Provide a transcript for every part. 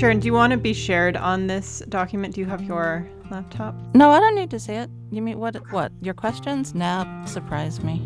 Sharon, do you want to be shared on this document? Do you have your laptop? No, I don't need to see it. You mean what? What? Your questions? Nah, surprise me.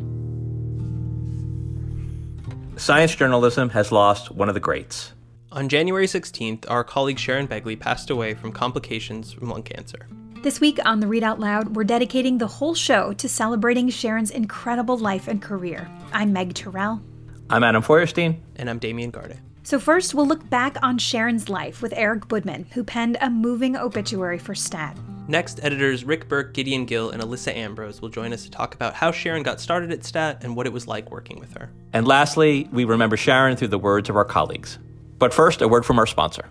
Science journalism has lost one of the greats. On January 16th, our colleague Sharon Begley passed away from complications from lung cancer. This week on the Read Out Loud, we're dedicating the whole show to celebrating Sharon's incredible life and career. I'm Meg Tirrell. I'm Adam Feuerstein. And I'm Damien Garde. So, first, we'll look back on Sharon's life with Eric Boodman, who penned a moving obituary for Stat. Next, editors Rick Berke, Gideon Gil, and Alissa Ambrose will join us to talk about how Sharon got started at Stat and what it was like working with her. And lastly, we remember Sharon through the words of our colleagues. But first, a word from our sponsor.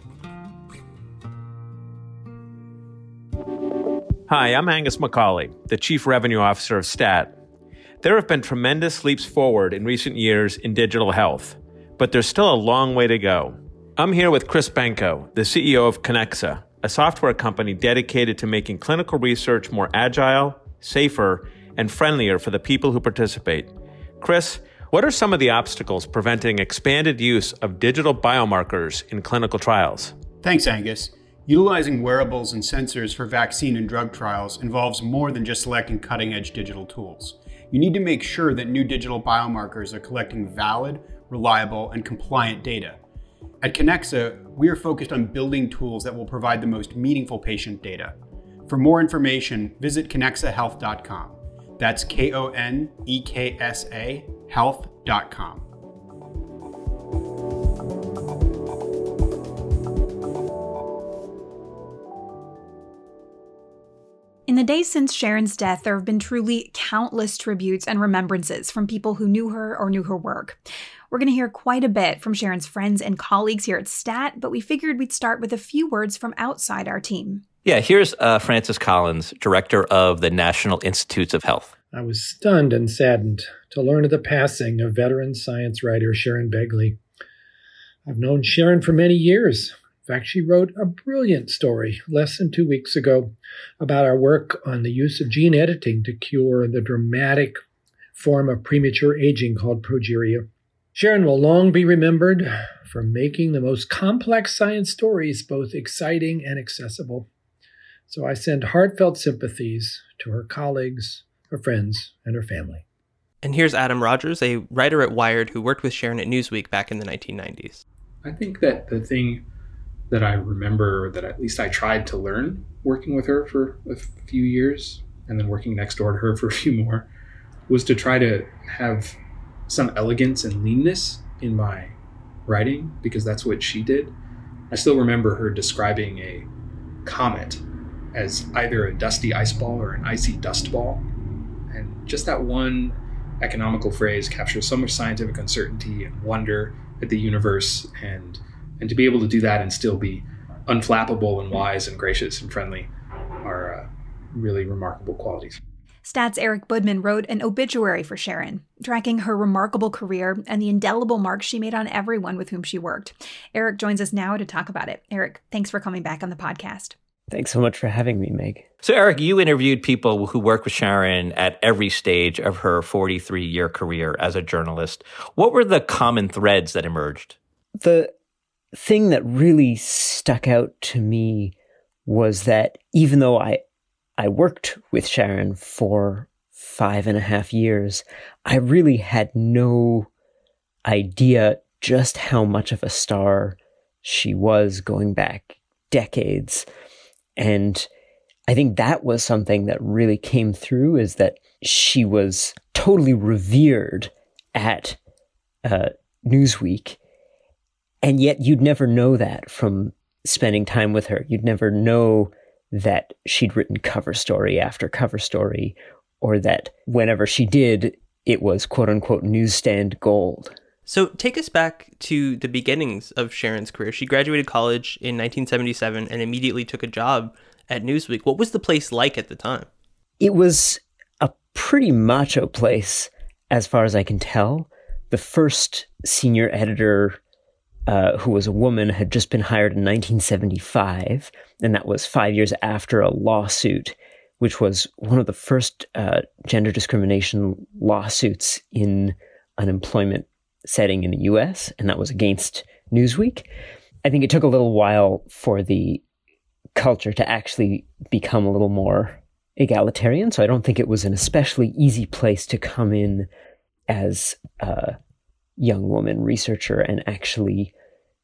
Hi, I'm Angus McCauley, the Chief Revenue Officer of STAT. There have been tremendous leaps forward in recent years in digital health but there's still a long way to go. I'm here with Chris Benko, the CEO of Koneksa, a software company dedicated to making clinical research more agile, safer, and friendlier for the people who participate. Chris, what are some of the obstacles preventing expanded use of digital biomarkers in clinical trials? Thanks, Angus. Utilizing wearables and sensors for vaccine and drug trials involves more than just selecting cutting edge digital tools. You need to make sure that new digital biomarkers are collecting valid, reliable, and compliant data. At Koneksa, we are focused on building tools that will provide the most meaningful patient data. For more information, visit koneksahealth.com. That's K O N E K S A health.com. In the days since Sharon's death, there have been truly countless tributes and remembrances from people who knew her or knew her work. We're going to hear quite a bit from Sharon's friends and colleagues here at STAT, but we figured we'd start with a few words from outside our team. Yeah, here's uh, Francis Collins, director of the National Institutes of Health. I was stunned and saddened to learn of the passing of veteran science writer Sharon Begley. I've known Sharon for many years. In fact, she wrote a brilliant story less than two weeks ago about our work on the use of gene editing to cure the dramatic form of premature aging called progeria. Sharon will long be remembered for making the most complex science stories both exciting and accessible. So I send heartfelt sympathies to her colleagues, her friends, and her family. And here's Adam Rogers, a writer at Wired who worked with Sharon at Newsweek back in the 1990s. I think that the thing that I remember that at least I tried to learn working with her for a few years and then working next door to her for a few more was to try to have some elegance and leanness in my writing because that's what she did. I still remember her describing a comet as either a dusty ice ball or an icy dust ball. And just that one economical phrase captures so much scientific uncertainty and wonder at the universe and and to be able to do that and still be unflappable and wise and gracious and friendly are uh, really remarkable qualities. Stats Eric Boodman wrote an obituary for Sharon, tracking her remarkable career and the indelible mark she made on everyone with whom she worked. Eric joins us now to talk about it. Eric, thanks for coming back on the podcast. Thanks so much for having me, Meg. So, Eric, you interviewed people who worked with Sharon at every stage of her 43 year career as a journalist. What were the common threads that emerged? The thing that really stuck out to me was that even though I I worked with Sharon for five and a half years, I really had no idea just how much of a star she was going back decades. And I think that was something that really came through is that she was totally revered at uh, Newsweek. And yet you'd never know that from spending time with her. You'd never know that she'd written cover story after cover story, or that whenever she did, it was quote unquote newsstand gold. So take us back to the beginnings of Sharon's career. She graduated college in 1977 and immediately took a job at Newsweek. What was the place like at the time? It was a pretty macho place, as far as I can tell. The first senior editor uh, who was a woman, had just been hired in 1975, and that was five years after a lawsuit, which was one of the first uh, gender discrimination lawsuits in an employment setting in the U.S., and that was against Newsweek. I think it took a little while for the culture to actually become a little more egalitarian. So I don't think it was an especially easy place to come in as a young woman researcher and actually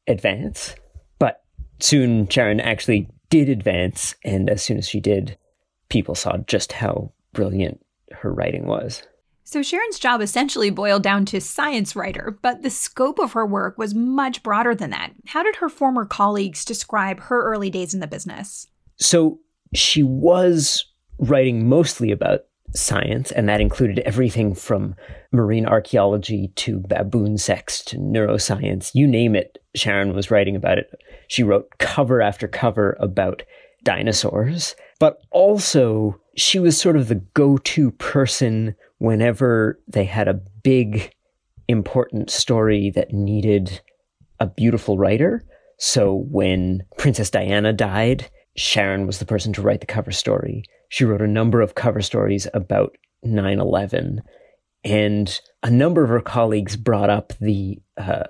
advance. But soon Sharon actually did advance. And as soon as she did, people saw just how brilliant her writing was. So Sharon's job essentially boiled down to science writer, but the scope of her work was much broader than that. How did her former colleagues describe her early days in the business? So she was writing mostly about science, and that included everything from marine archaeology to baboon sex to neuroscience. You name it, Sharon was writing about it. She wrote cover after cover about dinosaurs, but also she was sort of the go to person whenever they had a big, important story that needed a beautiful writer. So when Princess Diana died, Sharon was the person to write the cover story. She wrote a number of cover stories about 9 11. And a number of her colleagues brought up the uh,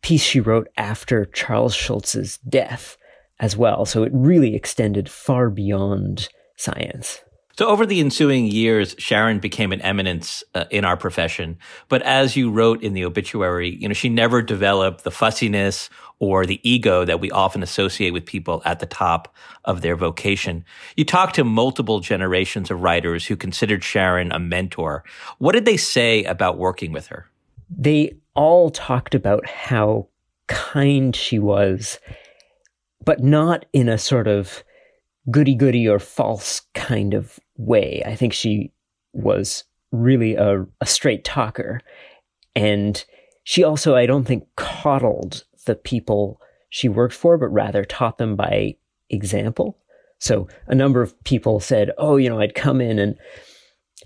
piece she wrote after Charles Schulz's death as well. So it really extended far beyond science. So, over the ensuing years, Sharon became an eminence uh, in our profession. But as you wrote in the obituary, you know, she never developed the fussiness or the ego that we often associate with people at the top of their vocation. You talked to multiple generations of writers who considered Sharon a mentor. What did they say about working with her? They all talked about how kind she was, but not in a sort of goody goody or false kind of way. I think she was really a, a straight talker. And she also, I don't think, coddled the people she worked for, but rather taught them by example. So a number of people said, Oh, you know, I'd come in and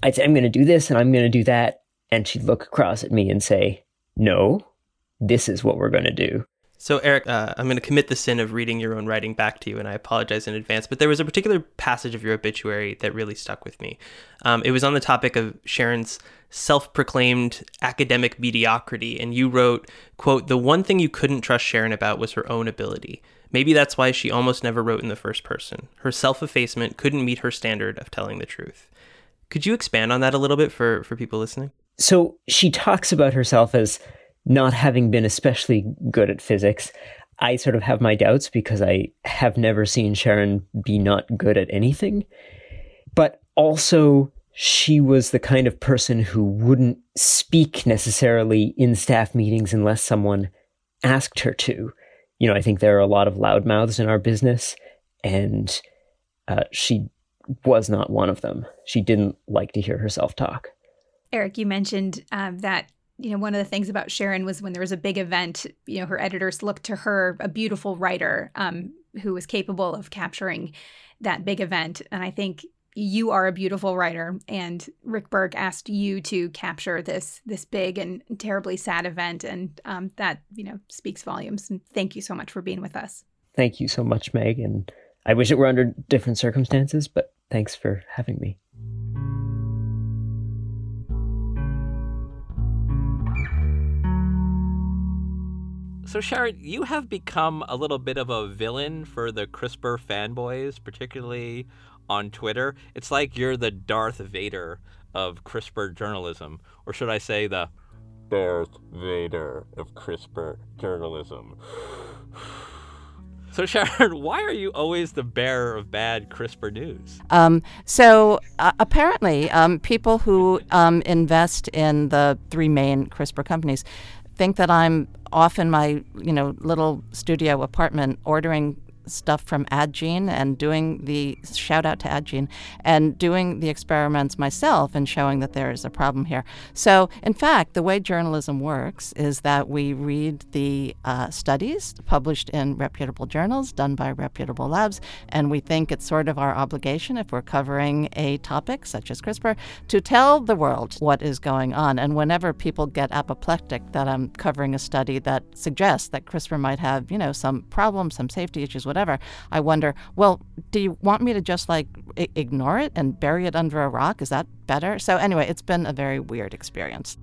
I'd say, I'm going to do this and I'm going to do that. And she'd look across at me and say, No, this is what we're going to do. So, Eric, uh, I'm going to commit the sin of reading your own writing back to you, and I apologize in advance. But there was a particular passage of your obituary that really stuck with me. Um, it was on the topic of Sharon's self-proclaimed academic mediocrity, and you wrote, "quote The one thing you couldn't trust Sharon about was her own ability. Maybe that's why she almost never wrote in the first person. Her self-effacement couldn't meet her standard of telling the truth." Could you expand on that a little bit for for people listening? So she talks about herself as not having been especially good at physics, I sort of have my doubts because I have never seen Sharon be not good at anything. But also, she was the kind of person who wouldn't speak necessarily in staff meetings unless someone asked her to. You know, I think there are a lot of loudmouths in our business, and uh, she was not one of them. She didn't like to hear herself talk. Eric, you mentioned um, that you know, one of the things about Sharon was when there was a big event, you know, her editors looked to her, a beautiful writer um, who was capable of capturing that big event. And I think you are a beautiful writer, and Rick Berke asked you to capture this this big and terribly sad event, and um, that you know speaks volumes. And thank you so much for being with us. Thank you so much, Meg. And I wish it were under different circumstances, but thanks for having me. So, Sharon, you have become a little bit of a villain for the CRISPR fanboys, particularly on Twitter. It's like you're the Darth Vader of CRISPR journalism, or should I say the Darth Vader of CRISPR journalism. So, Sharon, why are you always the bearer of bad CRISPR news? Um, so, uh, apparently, um, people who um, invest in the three main CRISPR companies think that I'm off in my, you know, little studio apartment ordering stuff from Addgene and doing the shout out to Addgene and doing the experiments myself and showing that there is a problem here. So, in fact, the way journalism works is that we read the uh, studies published in reputable journals done by reputable labs, and we think it's sort of our obligation if we're covering a topic such as CRISPR to tell the world what is going on. And whenever people get apoplectic that I'm covering a study that suggests that CRISPR might have, you know, some problems, some safety issues, whatever, I wonder, well, do you want me to just like I- ignore it and bury it under a rock? Is that better? So, anyway, it's been a very weird experience.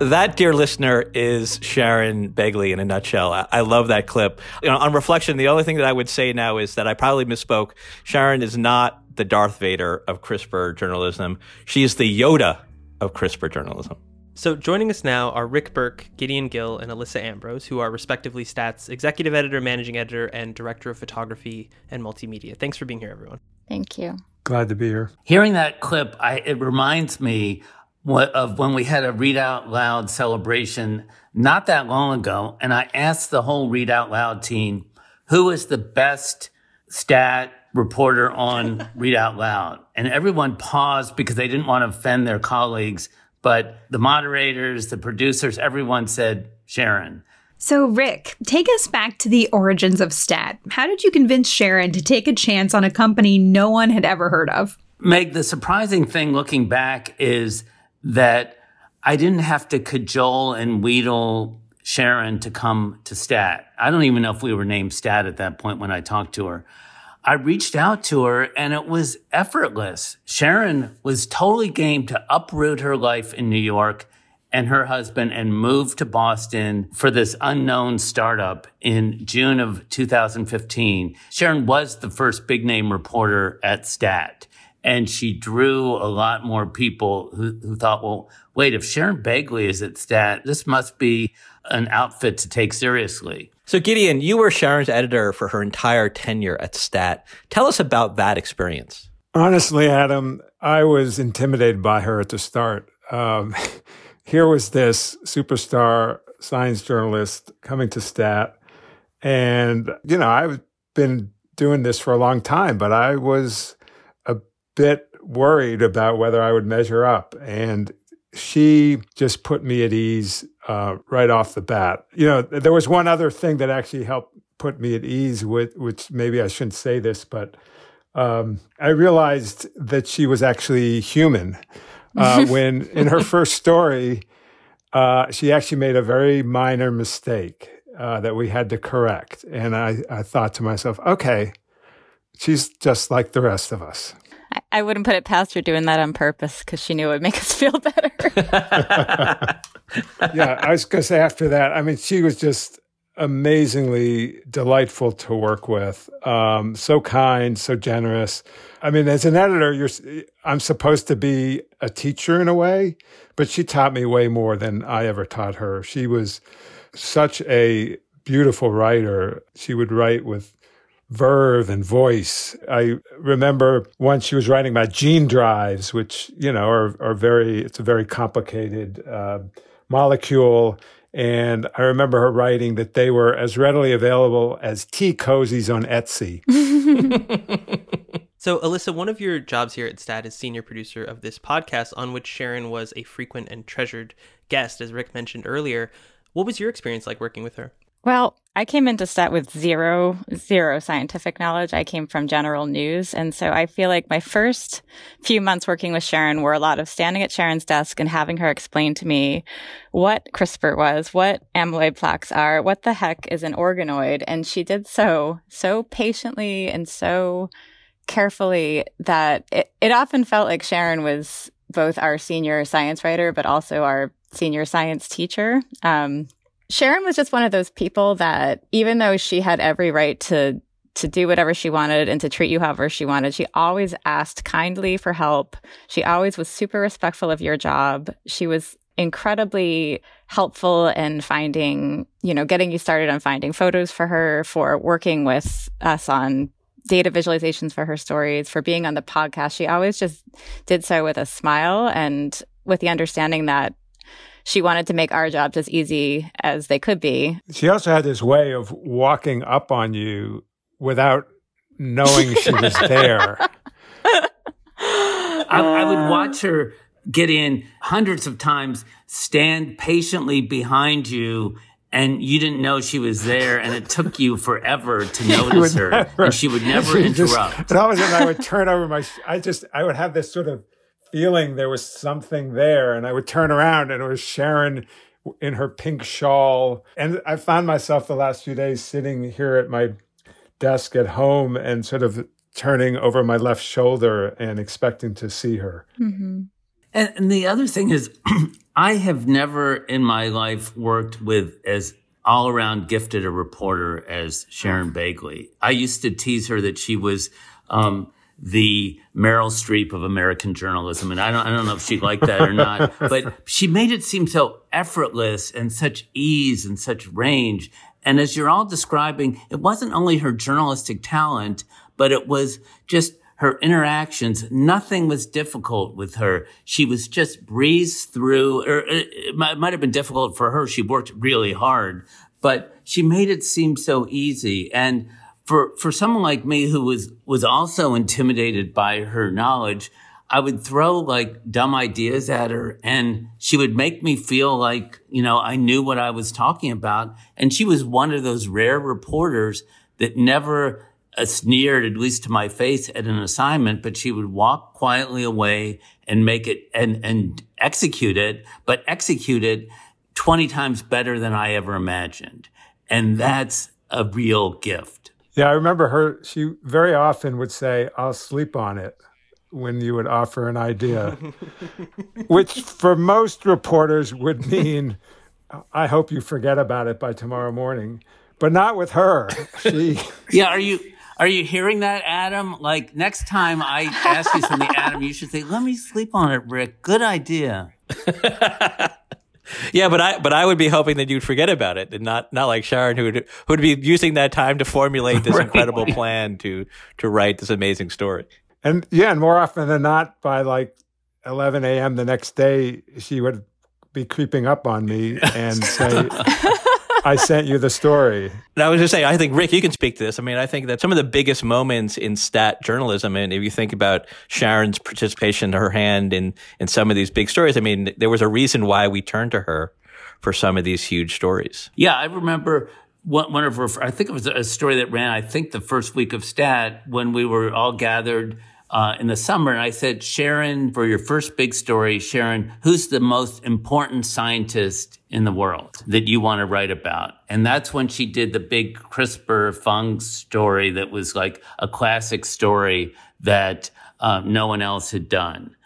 That, dear listener, is Sharon Begley in a nutshell. I, I love that clip. You know, on reflection, the only thing that I would say now is that I probably misspoke. Sharon is not the Darth Vader of CRISPR journalism. She is the Yoda of CRISPR journalism. So joining us now are Rick Berke, Gideon Gil, and Alissa Ambrose, who are respectively Stat's executive editor, managing editor, and director of photography and multimedia. Thanks for being here, everyone. Thank you. Glad to be here. Hearing that clip, I, it reminds me of when we had a Read Out Loud celebration not that long ago, and I asked the whole Read Out Loud team who is the best stat reporter on Read Out Loud, and everyone paused because they didn't want to offend their colleagues but the moderators, the producers, everyone said Sharon. So, Rick, take us back to the origins of STAT. How did you convince Sharon to take a chance on a company no one had ever heard of? Meg, the surprising thing looking back is that I didn't have to cajole and wheedle Sharon to come to STAT. I don't even know if we were named STAT at that point when I talked to her. I reached out to her and it was effortless. Sharon was totally game to uproot her life in New York and her husband and move to Boston for this unknown startup in June of 2015. Sharon was the first big name reporter at Stat. And she drew a lot more people who, who thought, well, wait, if Sharon Begley is at Stat, this must be an outfit to take seriously. So, Gideon, you were Sharon's editor for her entire tenure at Stat. Tell us about that experience. Honestly, Adam, I was intimidated by her at the start. Um, here was this superstar science journalist coming to Stat. And, you know, I've been doing this for a long time, but I was a bit worried about whether I would measure up. And she just put me at ease uh, right off the bat. You know, there was one other thing that actually helped put me at ease with, which maybe I shouldn't say this, but um, I realized that she was actually human. Uh, when in her first story, uh, she actually made a very minor mistake uh, that we had to correct. And I, I thought to myself, okay, she's just like the rest of us. I, I wouldn't put it past her doing that on purpose because she knew it would make us feel better. yeah, I was going to say after that, I mean, she was just amazingly delightful to work with. Um, so kind, so generous. I mean, as an editor, you're, I'm supposed to be a teacher in a way, but she taught me way more than I ever taught her. She was such a beautiful writer. She would write with verve and voice. I remember once she was writing about gene drives, which, you know, are, are very, it's a very complicated uh, molecule. And I remember her writing that they were as readily available as tea cozies on Etsy. so, Alissa, one of your jobs here at STAT is senior producer of this podcast, on which Sharon was a frequent and treasured guest, as Rick mentioned earlier. What was your experience like working with her? Well, I came into STAT with zero, zero scientific knowledge. I came from general news. And so I feel like my first few months working with Sharon were a lot of standing at Sharon's desk and having her explain to me what CRISPR was, what amyloid plaques are, what the heck is an organoid. And she did so, so patiently and so carefully that it, it often felt like Sharon was both our senior science writer, but also our senior science teacher. Um, Sharon was just one of those people that even though she had every right to to do whatever she wanted and to treat you however she wanted, she always asked kindly for help. She always was super respectful of your job. She was incredibly helpful in finding, you know, getting you started on finding photos for her, for working with us on data visualizations for her stories, for being on the podcast. She always just did so with a smile and with the understanding that she wanted to make our jobs as easy as they could be. She also had this way of walking up on you without knowing she was there. I, I would uh. watch her get in hundreds of times, stand patiently behind you and you didn't know she was there, and it took you forever to notice her, never, and she would never interrupt. Just, and all of a sudden, I would turn over my. I just, I would have this sort of feeling there was something there. And I would turn around and it was Sharon in her pink shawl. And I found myself the last few days sitting here at my desk at home and sort of turning over my left shoulder and expecting to see her. Mm-hmm. And, and the other thing is, I have never in my life worked with as all around gifted a reporter as Sharon Begley. I used to tease her that she was um, the Meryl Streep of American journalism. And I don't, I don't know if she liked that or not, but she made it seem so effortless and such ease and such range. And as you're all describing, it wasn't only her journalistic talent, but it was just her interactions. Nothing was difficult with her. She was just breezed through, or uh, it might have been difficult for her. She worked really hard, but she made it seem so easy. And for, for someone like me who was, was also intimidated by her knowledge, I would throw like dumb ideas at her and she would make me feel like, you know, I knew what I was talking about. And she was one of those rare reporters that never uh, sneered, at least to my face at an assignment, but she would walk quietly away and make it and, and execute it, but execute it 20 times better than I ever imagined. And that's a real gift. Yeah, I remember her. She very often would say, I'll sleep on it when you would offer an idea, which for most reporters would mean, I hope you forget about it by tomorrow morning. But not with her. She Yeah, are you are you hearing that, Adam? Like next time I ask you something, Adam, you should say, "Let me sleep on it, Rick." Good idea. yeah, but I but I would be hoping that you'd forget about it, and not not like Sharon, who would who would be using that time to formulate this right. incredible plan to to write this amazing story. And yeah, and more often than not, by like 11 a.m. the next day, she would be creeping up on me and say. I sent you the story. And I was just saying, I think Rick, you can speak to this. I mean, I think that some of the biggest moments in stat journalism, and if you think about Sharon's participation, her hand in in some of these big stories, I mean, there was a reason why we turned to her for some of these huge stories. Yeah, I remember one, one of her. I think it was a story that ran. I think the first week of stat when we were all gathered uh, in the summer. And I said, Sharon, for your first big story, Sharon, who's the most important scientist in the world that you want to write about? And that's when she did the big CRISPR Fung story that was like a classic story that um, no one else had done.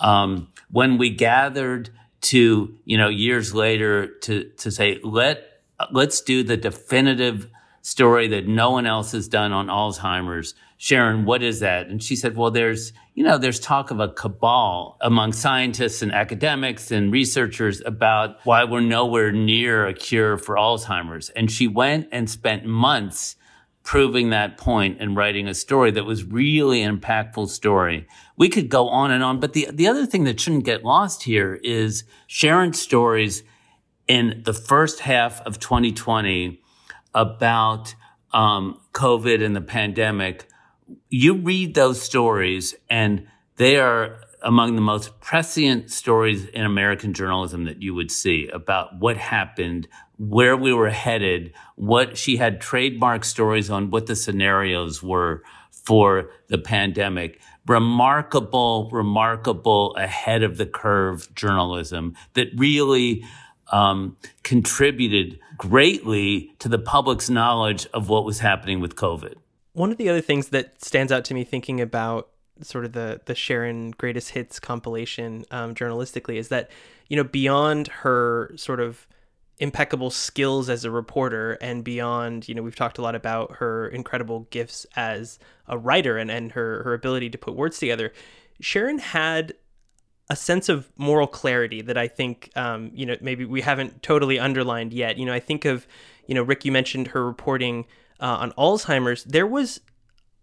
Um, when we gathered to, you know, years later to, to say, let, let's do the definitive story that no one else has done on Alzheimer's Sharon, what is that? And she said, well, there's, you know, there's talk of a cabal among scientists and academics and researchers about why we're nowhere near a cure for Alzheimer's. And she went and spent months proving that point and writing a story that was really an impactful story. We could go on and on, but the, the other thing that shouldn't get lost here is Sharon's stories in the first half of 2020 about um, COVID and the pandemic you read those stories and they are among the most prescient stories in American journalism that you would see about what happened, where we were headed, what she had trademark stories on what the scenarios were for the pandemic. Remarkable, remarkable ahead of the curve journalism that really um, contributed greatly to the public's knowledge of what was happening with COVID one of the other things that stands out to me thinking about sort of the the Sharon greatest hits compilation um, journalistically is that you know beyond her sort of impeccable skills as a reporter and beyond you know we've talked a lot about her incredible gifts as a writer and, and her her ability to put words together sharon had a sense of moral clarity that i think um, you know maybe we haven't totally underlined yet. You know i think of you know rick you mentioned her reporting uh, on Alzheimer's, there was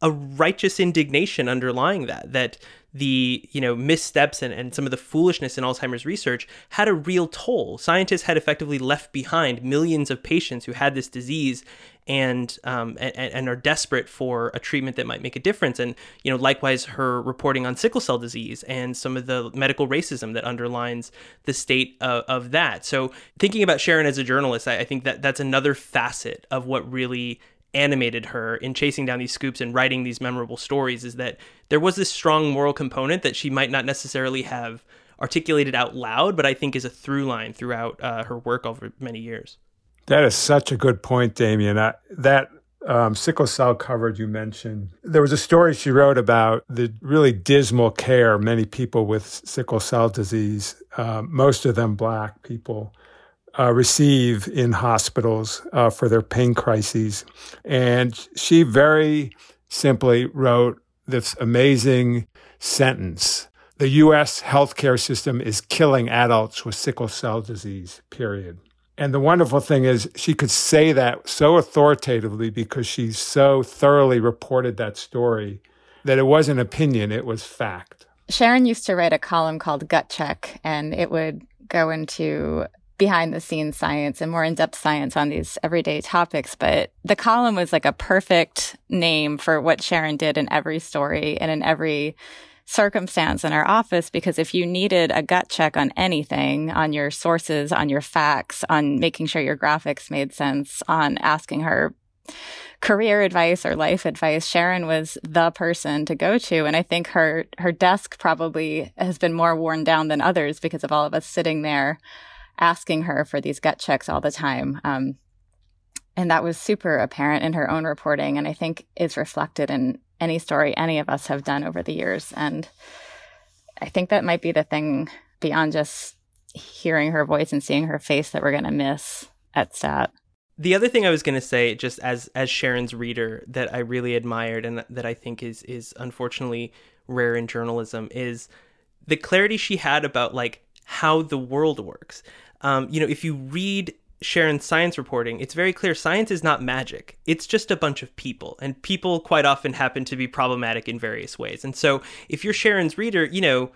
a righteous indignation underlying that that the you know missteps and, and some of the foolishness in alzheimer's research had a real toll. Scientists had effectively left behind millions of patients who had this disease and, um, and and are desperate for a treatment that might make a difference. And you know likewise her reporting on sickle cell disease and some of the medical racism that underlines the state of, of that. So thinking about sharon as a journalist I, I think that that's another facet of what really animated her in chasing down these scoops and writing these memorable stories is that there was this strong moral component that she might not necessarily have articulated out loud, but I think is a through line throughout uh, her work over many years. That is such a good point, Damien. I, that um, sickle cell coverage you mentioned. There was a story she wrote about the really dismal care many people with sickle cell disease, uh, most of them black people, uh, receive in hospitals uh, for their pain crises. And she very simply wrote this amazing sentence. The U.S. healthcare system is killing adults with sickle cell disease, period. And the wonderful thing is, she could say that so authoritatively because she so thoroughly reported that story that it wasn't opinion, it was fact. Sharon used to write a column called Gut Check, and it would go into behind the scenes science and more in depth science on these everyday topics. But the column was like a perfect name for what Sharon did in every story and in every circumstance in our office because if you needed a gut check on anything, on your sources, on your facts, on making sure your graphics made sense, on asking her career advice or life advice, Sharon was the person to go to. And I think her her desk probably has been more worn down than others because of all of us sitting there asking her for these gut checks all the time. Um, and that was super apparent in her own reporting, and I think is reflected in any story any of us have done over the years. And I think that might be the thing beyond just hearing her voice and seeing her face that we're going to miss at STAT. The other thing I was going to say, just as as Sharon's reader, that I really admired and that I think is is unfortunately rare in journalism, is the clarity she had about like how the world works. Um, you know, if you read Sharon's science reporting, it's very clear science is not magic. It's just a bunch of people, and people quite often happen to be problematic in various ways. And so, if you're Sharon's reader, you know,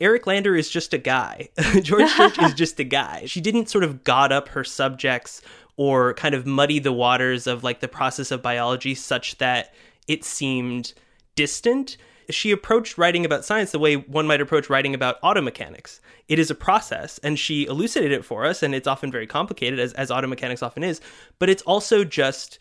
Eric Lander is just a guy. George Church is just a guy. She didn't sort of god up her subjects or kind of muddy the waters of like the process of biology such that it seemed distant she approached writing about science the way one might approach writing about auto mechanics. It is a process, and she elucidated it for us, and it's often very complicated, as, as auto mechanics often is, but it's also just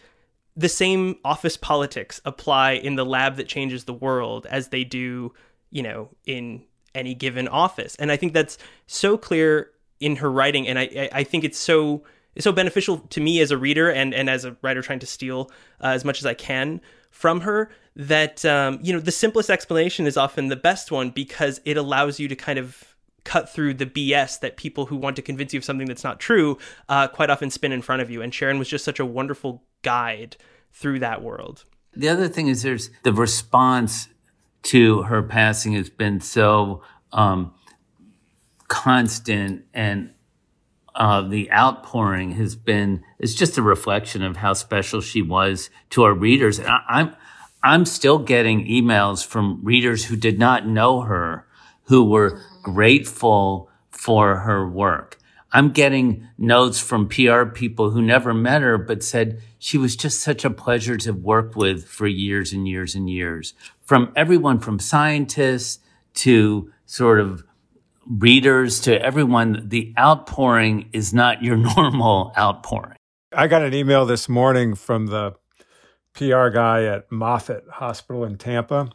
the same office politics apply in the lab that changes the world as they do, you know, in any given office. And I think that's so clear in her writing, and I, I think it's so it's so beneficial to me as a reader and, and as a writer trying to steal uh, as much as I can from her that um, you know the simplest explanation is often the best one because it allows you to kind of cut through the BS that people who want to convince you of something that's not true uh, quite often spin in front of you. And Sharon was just such a wonderful guide through that world. The other thing is there's the response to her passing has been so um, constant and uh, the outpouring has been it's just a reflection of how special she was to our readers. And I, I'm I'm still getting emails from readers who did not know her, who were grateful for her work. I'm getting notes from PR people who never met her, but said she was just such a pleasure to work with for years and years and years. From everyone from scientists to sort of readers to everyone, the outpouring is not your normal outpouring. I got an email this morning from the PR guy at Moffitt Hospital in Tampa.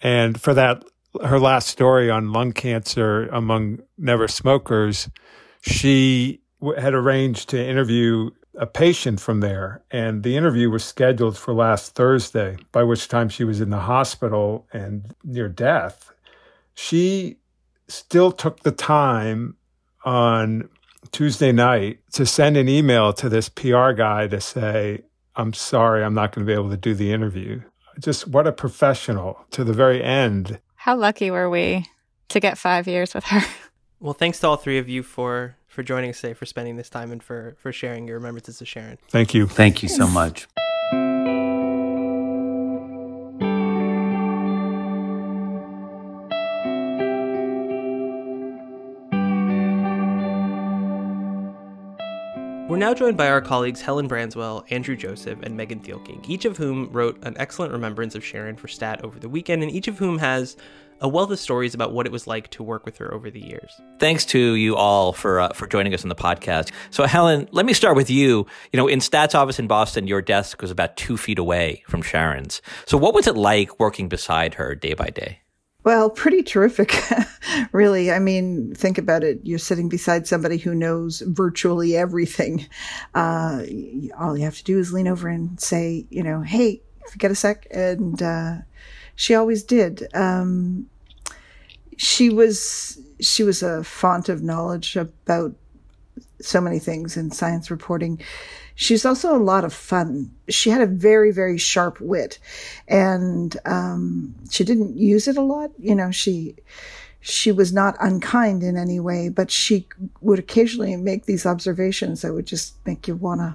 And for that, her last story on lung cancer among never smokers, she had arranged to interview a patient from there. And the interview was scheduled for last Thursday, by which time she was in the hospital and near death. She still took the time on Tuesday night to send an email to this PR guy to say, I'm sorry, I'm not going to be able to do the interview. Just what a professional to the very end. How lucky were we to get five years with her? Well, thanks to all three of you for for joining us today, for spending this time, and for for sharing your remembrances of Sharon. Thank you. Thank you so much. We're now joined by our colleagues Helen Branswell, Andrew Joseph, and Megan Thielking, each of whom wrote an excellent remembrance of Sharon for STAT over the weekend, and each of whom has a wealth of stories about what it was like to work with her over the years. Thanks to you all for uh, for joining us on the podcast. So, Helen, let me start with you. You know, in Stat's office in Boston, your desk was about two feet away from Sharon's. So, what was it like working beside her day by day? Well, pretty terrific, really. I mean, think about it. You're sitting beside somebody who knows virtually everything. Uh, all you have to do is lean over and say, you know, hey, get a sec. And uh, she always did. Um, she was she was a font of knowledge about so many things in science reporting. She's also a lot of fun. She had a very, very sharp wit and, um, she didn't use it a lot. You know, she, she was not unkind in any way, but she would occasionally make these observations that would just make you want to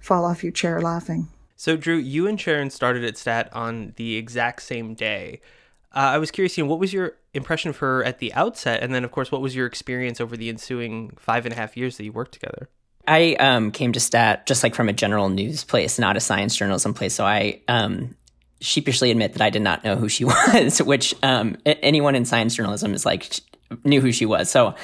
fall off your chair laughing. So, Drew, you and Sharon started at STAT on the exact same day. Uh, I was curious, you know, what was your impression of her at the outset? And then, of course, what was your experience over the ensuing five and a half years that you worked together? I um, came to STAT just like from a general news place, not a science journalism place. So I um, sheepishly admit that I did not know who she was, which um, anyone in science journalism is like knew who she was. So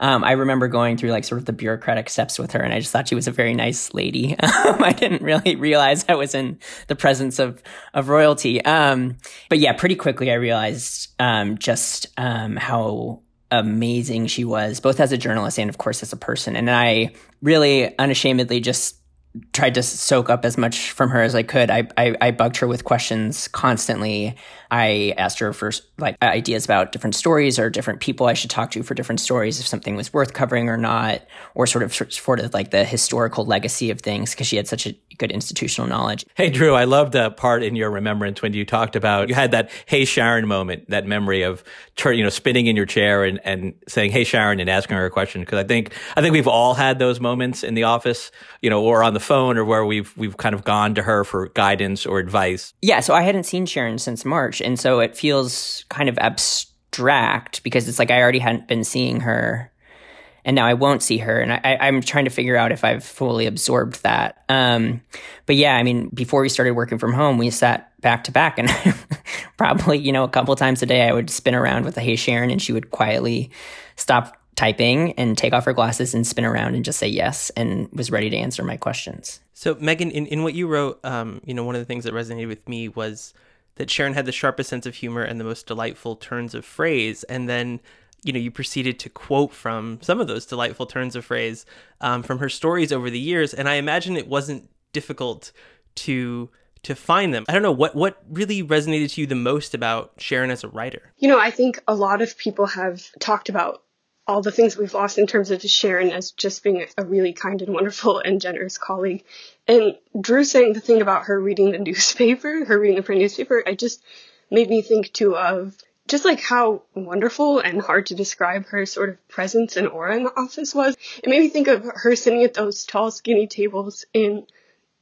um, I remember going through like sort of the bureaucratic steps with her, and I just thought she was a very nice lady. Um, I didn't really realize I was in the presence of of royalty. Um, but yeah, pretty quickly I realized um, just um, how amazing she was, both as a journalist and of course as a person. And I really unashamedly just tried to soak up as much from her as I could. I, I, I bugged her with questions constantly. I asked her for like ideas about different stories or different people I should talk to for different stories, if something was worth covering or not, or sort of sort of like the historical legacy of things because she had such a good institutional knowledge. Hey, Drew, I loved that part in your remembrance when you talked about you had that "Hey Sharon" moment, that memory of you know spinning in your chair and, and saying "Hey Sharon" and asking her a question because I think I think we've all had those moments in the office, you know, or on the phone or where we've we've kind of gone to her for guidance or advice. Yeah, so I hadn't seen Sharon since March, and so it feels kind of abstract because it's like I already hadn't been seeing her and now I won't see her. And I, am trying to figure out if I've fully absorbed that. Um, but yeah, I mean, before we started working from home, we sat back to back, and probably you know a couple times a day I would spin around with a Hey Sharon, and she would quietly stop typing and take off her glasses and spin around and just say yes, and was ready to answer my questions. So Megan, in, in what you wrote, um, you know, one of the things that resonated with me was that Sharon had the sharpest sense of humor and the most delightful turns of phrase, and then you know, you proceeded to quote from some of those delightful turns of phrase um, from her stories over the years, and I imagine it wasn't difficult to to find them. I don't know what what really resonated to you the most about Sharon as a writer. You know, I think a lot of people have talked about all the things we've lost in terms of Sharon as just being a really kind and wonderful and generous colleague. And Drew saying the thing about her reading the newspaper, her reading the print newspaper, I just made me think too of just like how wonderful and hard to describe her sort of presence and aura in the office was. It made me think of her sitting at those tall, skinny tables in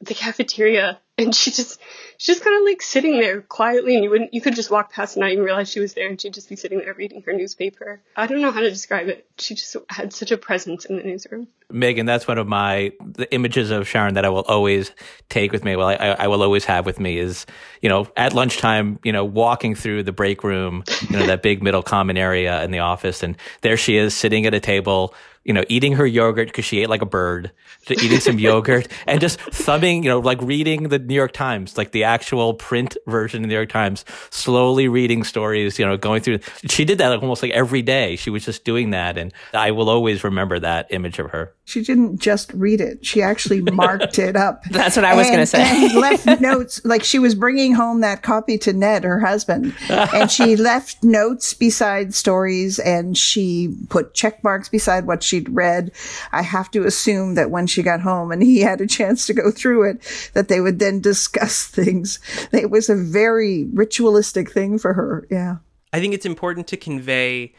the cafeteria and she just she's just kind of like sitting there quietly and you wouldn't you could just walk past and not even realize she was there and she'd just be sitting there reading her newspaper. I don't know how to describe it. She just had such a presence in the newsroom. Megan that's one of my the images of sharon that i will always take with me well I, I will always have with me is you know at lunchtime you know walking through the break room you know that big middle common area in the office and there she is sitting at a table you know, eating her yogurt because she ate like a bird, eating some yogurt and just thumbing, you know, like reading the New York Times, like the actual print version of the New York Times, slowly reading stories, you know, going through. She did that like almost like every day. She was just doing that. And I will always remember that image of her. She didn't just read it. She actually marked it up. That's what I was going to say. and left notes, like she was bringing home that copy to Ned, her husband, and she left notes beside stories and she put check marks beside what she she'd read. I have to assume that when she got home and he had a chance to go through it, that they would then discuss things. It was a very ritualistic thing for her. Yeah. I think it's important to convey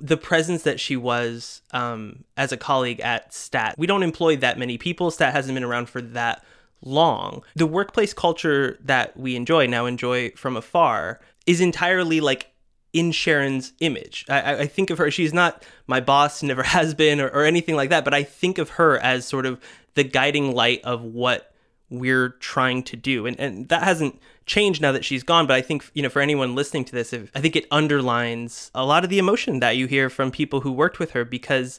the presence that she was um, as a colleague at STAT. We don't employ that many people. STAT hasn't been around for that long. The workplace culture that we enjoy now enjoy from afar is entirely like in Sharon's image. I, I, think of her, she's not my boss, never has been, or, or anything like that, but I think of her as sort of the guiding light of what we're trying to do. And, and that hasn't changed now that she's gone, but I think, you know, for anyone listening to this, I think it underlines a lot of the emotion that you hear from people who worked with her because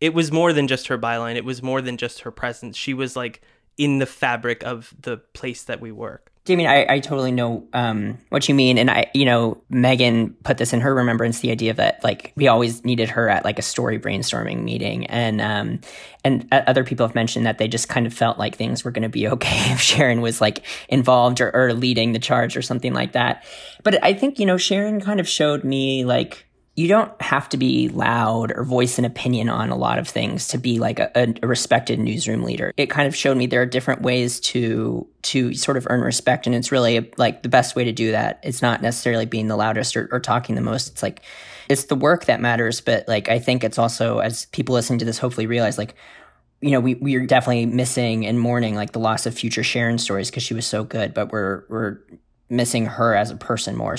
it was more than just her byline, it was more than just her presence. She was like in the fabric of the place that we work. Damien, I, I totally know um, what you mean. And I, you know, Megan put this in her remembrance, the idea that like we always needed her at like a story brainstorming meeting. And, um, and other people have mentioned that they just kind of felt like things were going to be okay if Sharon was like involved or, or leading the charge or something like that. But I think, you know, Sharon kind of showed me like, you don't have to be loud or voice an opinion on a lot of things to be like a, a, respected newsroom leader. It kind of showed me there are different ways to to sort of earn respect, and it's really like the best way to do that. It's not necessarily being the loudest or, or talking the most. It's like it's the work that matters, but like I think it's also as people listening to this hopefully realize like you know, we we're definitely missing and mourning like the loss of future Sharon stories because she was so good, but we're we're missing her as a person more,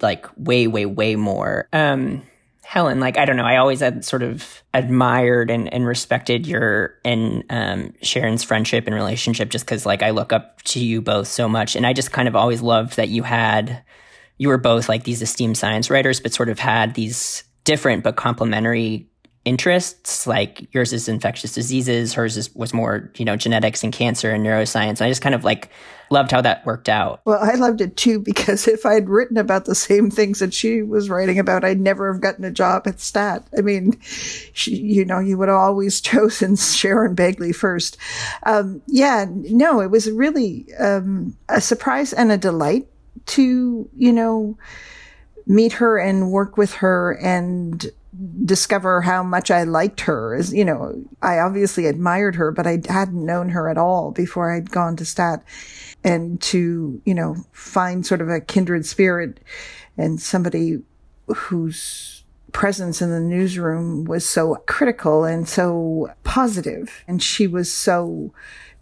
like way, way, way more. Um, Helen, like I don't know, I always had sort of admired and, and respected your and um, Sharon's friendship and relationship, just because like I look up to you both so much, and I just kind of always loved that you had you were both like these esteemed science writers, but sort of had these different but complementary interests. Like yours is infectious diseases, hers is, was more, you know, genetics and cancer and neuroscience. And I just kind of like loved how that worked out. Well, I loved it too because if I'd written about the same things that she was writing about, I'd never have gotten a job at Stat. I mean, she, you know, you would have always chosen Sharon Begley first. Um, yeah, no, it was really um, a surprise and a delight to, you know, meet her and work with her and discover how much I liked her. As you know, I obviously admired her, but I hadn't known her at all before I'd gone to Stat. And to, you know, find sort of a kindred spirit and somebody whose presence in the newsroom was so critical and so positive, and she was so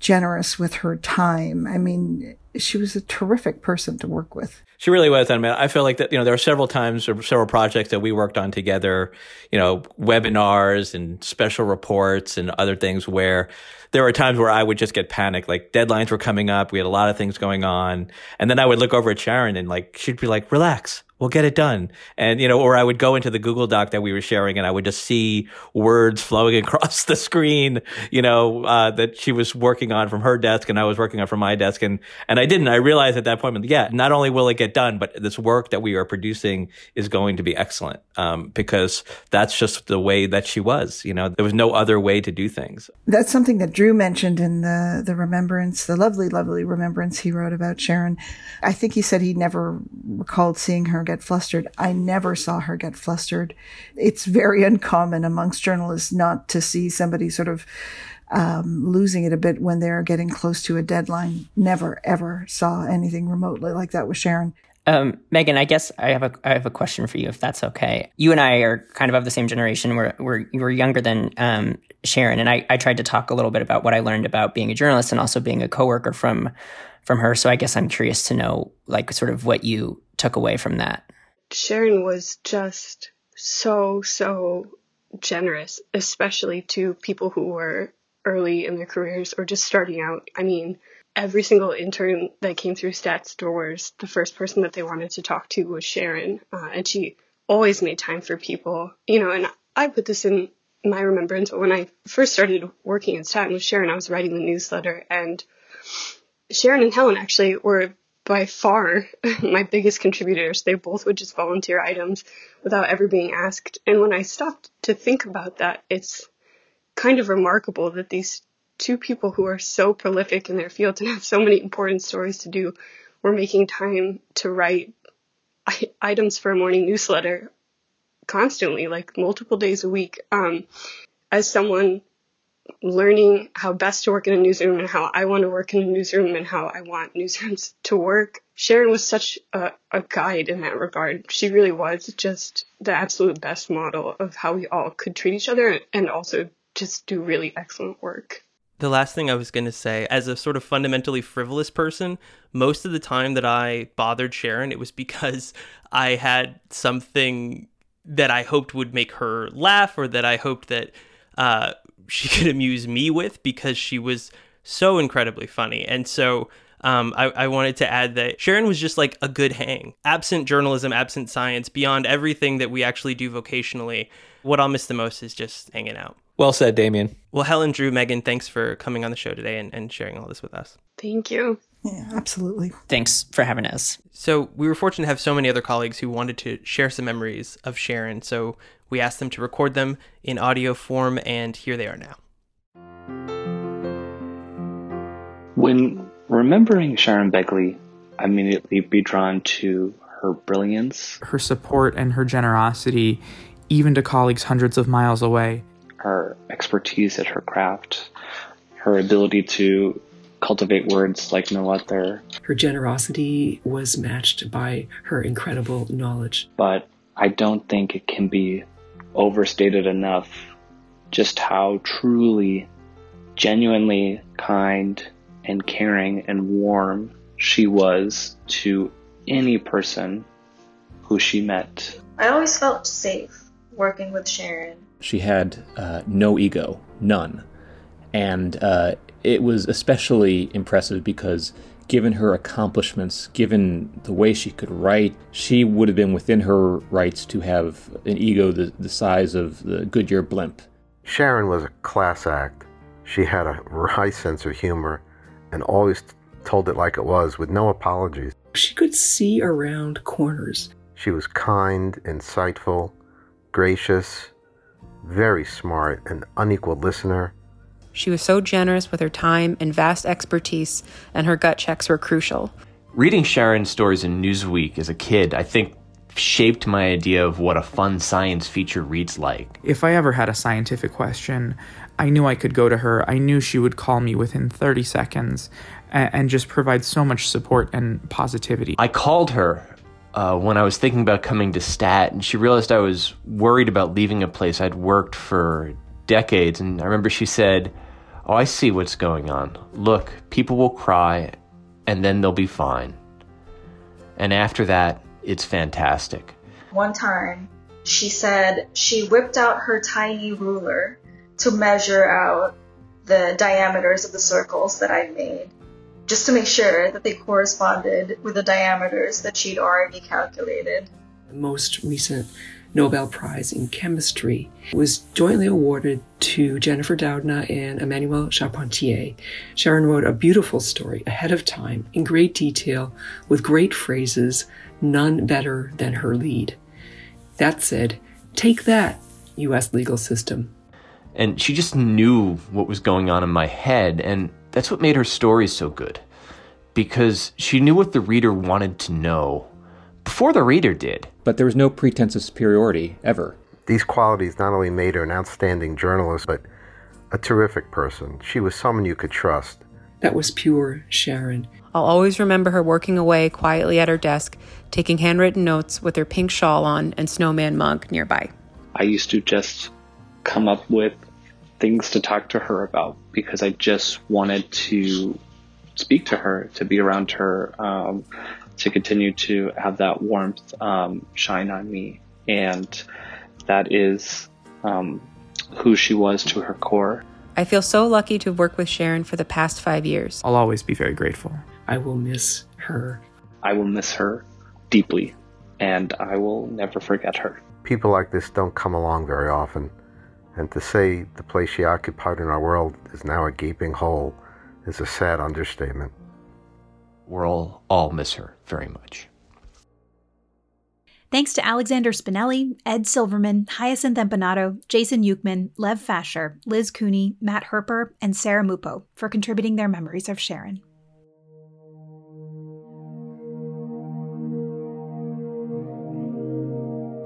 generous with her time. I mean, she was a terrific person to work with. She really was. I mean, I feel like that, you know, there are several times or several projects that we worked on together, you know, webinars and special reports and other things where there were times where I would just get panicked. Like deadlines were coming up. We had a lot of things going on. And then I would look over at Sharon and like, she'd be like, relax we'll get it done. And, you know, or I would go into the Google Doc that we were sharing and I would just see words flowing across the screen, you know, uh, that she was working on from her desk and I was working on from my desk. And, and I didn't. I realized at that point, yeah, not only will it get done, but this work that we are producing is going to be excellent. Um, because that's just the way that she was, you know, there was no other way to do things. That's something that Drew mentioned in the, the remembrance, the lovely, lovely remembrance he wrote about Sharon. I think he said he never recalled seeing her get flustered. I never saw her get flustered. It's very uncommon amongst journalists not to see somebody sort of um, losing it a bit when they're getting close to a deadline. Never, ever saw anything remotely like that with Sharon. Um, Megan, I guess I have a I have a question for you, if that's okay. You and I are kind of of the same generation. We're we're you were younger than um, Sharon, and I, I tried to talk a little bit about what I learned about being a journalist and also being a coworker from from her. So I guess I'm curious to know, like, sort of what you took away from that. Sharon was just so, so generous, especially to people who were early in their careers or just starting out. I mean, every single intern that came through Stats doors, the first person that they wanted to talk to was Sharon, uh, and she always made time for people. You know, and I put this in my remembrance, but when I first started working in Staten with Sharon, I was writing the newsletter, and Sharon and Helen actually were by far my biggest contributors. They both would just volunteer items without ever being asked. And when I stopped to think about that, it's kind of remarkable that these two people who are so prolific in their fields and have so many important stories to do were making time to write items for a morning newsletter constantly, like multiple days a week. Um, as someone learning how best to work in a newsroom and how I want to work in a newsroom and how I want newsrooms to work. Sharon was such a, a guide in that regard. She really was just the absolute best model of how we all could treat each other and also just do really excellent work. The last thing I was going to say, as a sort of fundamentally frivolous person, most of the time that I bothered Sharon, it was because I had something that I hoped would make her laugh or that I hoped that uh, she could amuse me with because she was so incredibly funny. And so um, I, I, wanted to add that Sharon was just like a good hang. Absent journalism, absent science, beyond everything that we actually do vocationally, what I'll miss the most is just hanging out. Well said, Damian. Well, Helen, Drew, Megan, thanks for coming on the show today and, and sharing all this with us. Thank you. Yeah, absolutely. Thanks for having us. So, we were fortunate to have so many other colleagues who wanted to share some memories of Sharon. So, we asked them to record them in audio form, and here they are now. When remembering Sharon Begley, I immediately be drawn to her brilliance, her support, and her generosity, even to colleagues hundreds of miles away. Her expertise at her craft, her ability to cultivate words like no other. Her generosity was matched by her incredible knowledge. But I don't think it can be overstated enough just how truly, genuinely kind and caring and warm she was to any person who she met. I always felt safe working with Sharon. She had uh, no ego, none. And uh, it was especially impressive because given her accomplishments, given the way she could write, she would have been within her rights to have an ego the, the size of the Goodyear blimp. Sharon was a class act. She had a high sense of humor and always told it like it was with no apologies. She could see around corners. She was kind, insightful, gracious, very smart, an unequaled listener. She was so generous with her time and vast expertise, and her gut checks were crucial. Reading Sharon's stories in Newsweek as a kid, I think shaped my idea of what a fun science feature reads like. If I ever had a scientific question, I knew I could go to her. I knew she would call me within 30 seconds and, and just provide so much support and positivity. I called her uh, when I was thinking about coming to STAT, and she realized I was worried about leaving a place I'd worked for decades. And I remember she said, Oh, I see what's going on. Look, people will cry, and then they'll be fine. And after that, it's fantastic. One time, she said she whipped out her tiny ruler to measure out the diameters of the circles that I made, just to make sure that they corresponded with the diameters that she'd already calculated. The most recent Nobel Prize in Chemistry was jointly awarded to Jennifer Doudna and Emmanuelle Charpentier. Sharon wrote a beautiful story ahead of time in great detail with great phrases, none better than her lead. That said, take that, US legal system. And she just knew what was going on in my head, and that's what made her story so good. Because she knew what the reader wanted to know before the reader did. But there was no pretense of superiority, ever. These qualities not only made her an outstanding journalist, but a terrific person. She was someone you could trust. That was pure Sharon. I'll always remember her working away quietly at her desk, taking handwritten notes with her pink shawl on and snowman mug nearby. I used to just come up with things to talk to her about because I just wanted to speak to her, to be around her, um, to continue to have that warmth um, shine on me. And that is um, who she was to her core. I feel so lucky to have worked with Sharon for the past five years. I'll always be very grateful. I will miss her. I will miss her deeply, and I will never forget her. People like this don't come along very often, and to say the place she occupied in our world is now a gaping hole is a sad understatement. We'll all miss her very much. Thanks to Alexander Spinelli, Ed Silverman, Hyacinth Empinado, Jason Ukman, Lev Facher, Liz Cooney, Matt Herper, and Sarah Mupo for contributing their memories of Sharon.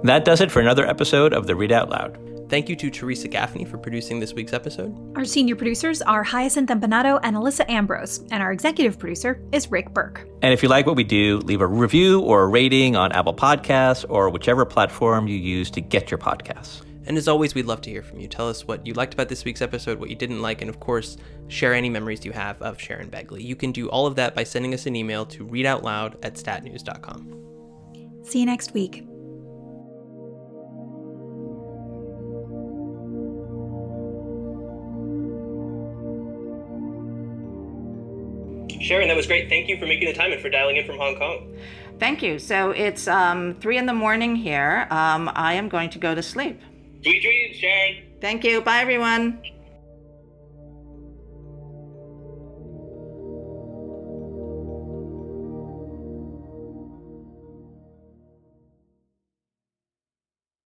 That does it for another episode of the Read Out Loud. Thank you to Theresa Gaffney for producing this week's episode. Our senior producers are Hyacinth Empinado and Alissa Ambrose, and our executive producer is Rick Berke. And if you like what we do, leave a review or a rating on Apple Podcasts or whichever platform you use to get your podcasts. And as always, we'd love to hear from you. Tell us what you liked about this week's episode, what you didn't like, and of course, share any memories you have of Sharon Begley. You can do all of that by sending us an email to readoutloud at statnews.com. See you next week. Sharon, that was great. Thank you for making the time and for dialing in from Hong Kong. Thank you. So it's um, three in the morning here. Um, I am going to go to sleep. Sweet dreams, Sharon. Thank you. Bye, everyone.